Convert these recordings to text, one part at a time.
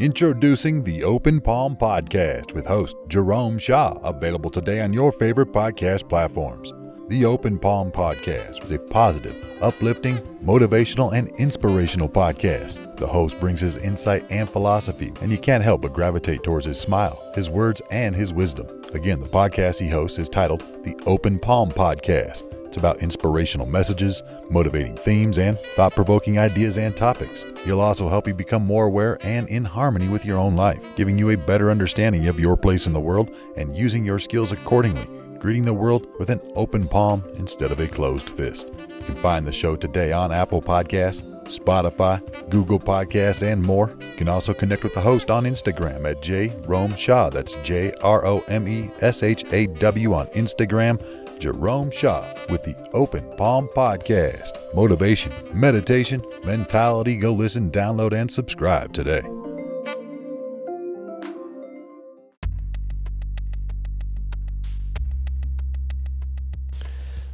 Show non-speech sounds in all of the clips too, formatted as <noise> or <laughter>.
Introducing the Open Palm Podcast with host Jerome Shaw, available today on your favorite podcast platforms. The Open Palm Podcast is a positive, uplifting, motivational, and inspirational podcast. The host brings his insight and philosophy, and you can't help but gravitate towards his smile, his words, and his wisdom. Again, the podcast he hosts is titled The Open Palm Podcast. It's about inspirational messages, motivating themes, and thought provoking ideas and topics. He'll also help you become more aware and in harmony with your own life, giving you a better understanding of your place in the world and using your skills accordingly, greeting the world with an open palm instead of a closed fist. You can find the show today on Apple Podcasts, Spotify, Google Podcasts, and more. You can also connect with the host on Instagram at J Rome Shaw. That's J R O M E S H A W on Instagram. Jerome Shaw with the Open Palm Podcast. Motivation, meditation, mentality. Go listen, download, and subscribe today.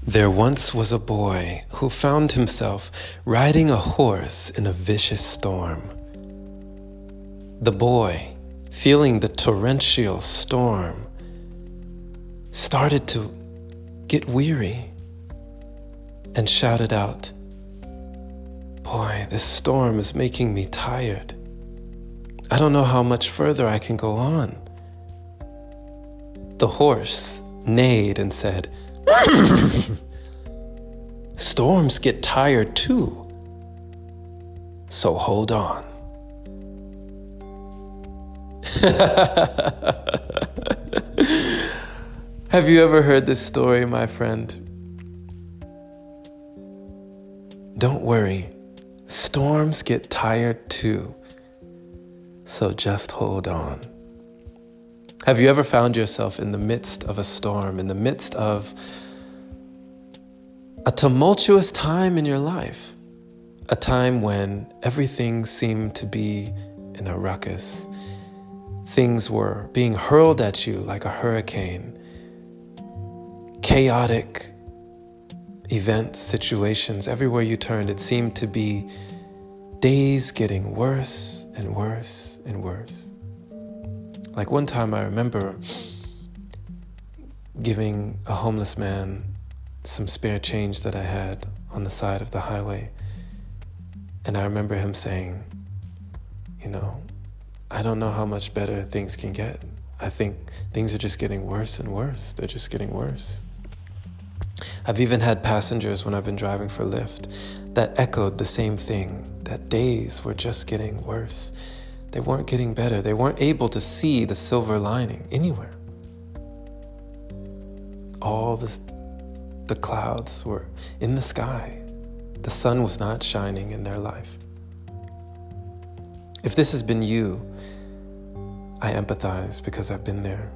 There once was a boy who found himself riding a horse in a vicious storm. The boy, feeling the torrential storm, started to get weary and shouted out, Boy, this storm is making me tired. I don't know how much further I can go on. The horse neighed and said, <clears throat> Storms get tired too. So hold on. <laughs> Have you ever heard this story, my friend? Don't worry, storms get tired too. So just hold on. Have you ever found yourself in the midst of a storm, in the midst of a tumultuous time in your life? A time when everything seemed to be in a ruckus. Things were being hurled at you like a hurricane chaotic events, situations, everywhere you turned, it seemed to be days getting worse and worse and worse. Like one time, I remember giving a homeless man some spare change that I had on the side of the highway. And I remember him saying, You know, I don't know how much better things can get. I think things are just getting worse and worse. They're just getting worse. I've even had passengers when I've been driving for Lyft that echoed the same thing that days were just getting worse. They weren't getting better. They weren't able to see the silver lining anywhere. All the, the clouds were in the sky. The sun was not shining in their life. If this has been you, I empathize because I've been there.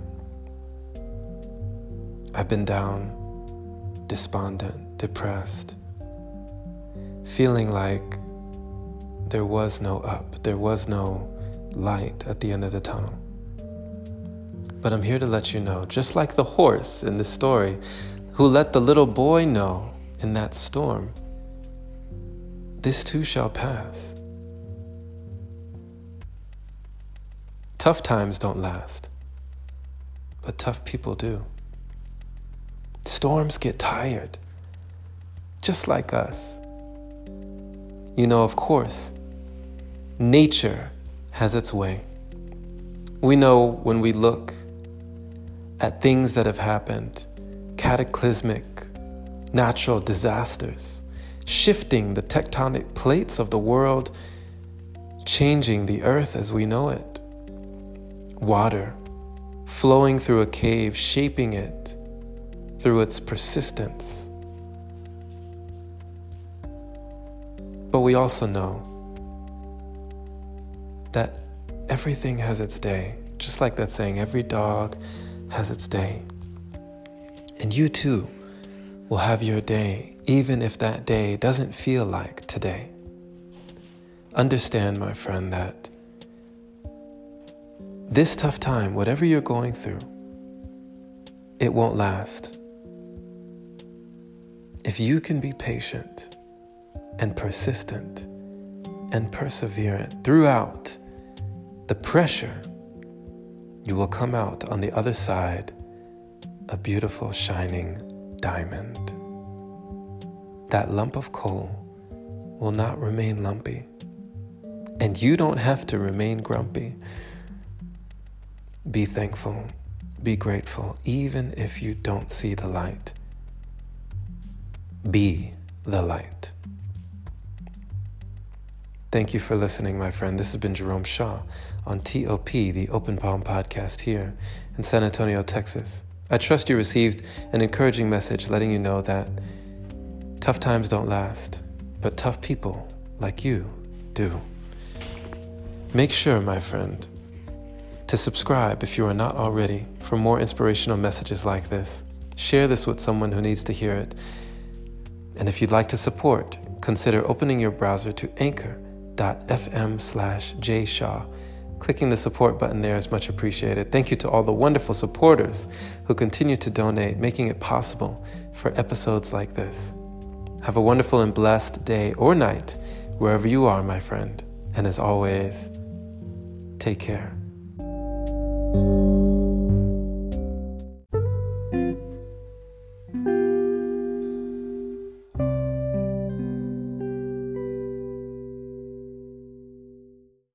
I've been down despondent, depressed, feeling like there was no up, there was no light at the end of the tunnel. But I'm here to let you know, just like the horse in the story who let the little boy know in that storm, this too shall pass. Tough times don't last, but tough people do. Storms get tired, just like us. You know, of course, nature has its way. We know when we look at things that have happened, cataclysmic natural disasters, shifting the tectonic plates of the world, changing the earth as we know it. Water flowing through a cave, shaping it through its persistence. But we also know that everything has its day, just like that saying, every dog has its day. And you too will have your day, even if that day doesn't feel like today. Understand, my friend, that this tough time, whatever you're going through, it won't last. If you can be patient and persistent and perseverant throughout the pressure, you will come out on the other side a beautiful, shining diamond. That lump of coal will not remain lumpy. And you don't have to remain grumpy. Be thankful, be grateful, even if you don't see the light. Be the light. Thank you for listening, my friend. This has been Jerome Shaw on TOP, the Open Palm podcast here in San Antonio, Texas. I trust you received an encouraging message letting you know that tough times don't last, but tough people like you do. Make sure, my friend, to subscribe if you are not already for more inspirational messages like this. Share this with someone who needs to hear it. And if you'd like to support, consider opening your browser to anchor.fm slash jshaw Clicking the support button there is much appreciated. Thank you to all the wonderful supporters who continue to donate, making it possible for episodes like this. Have a wonderful and blessed day or night, wherever you are, my friend. And as always, take care.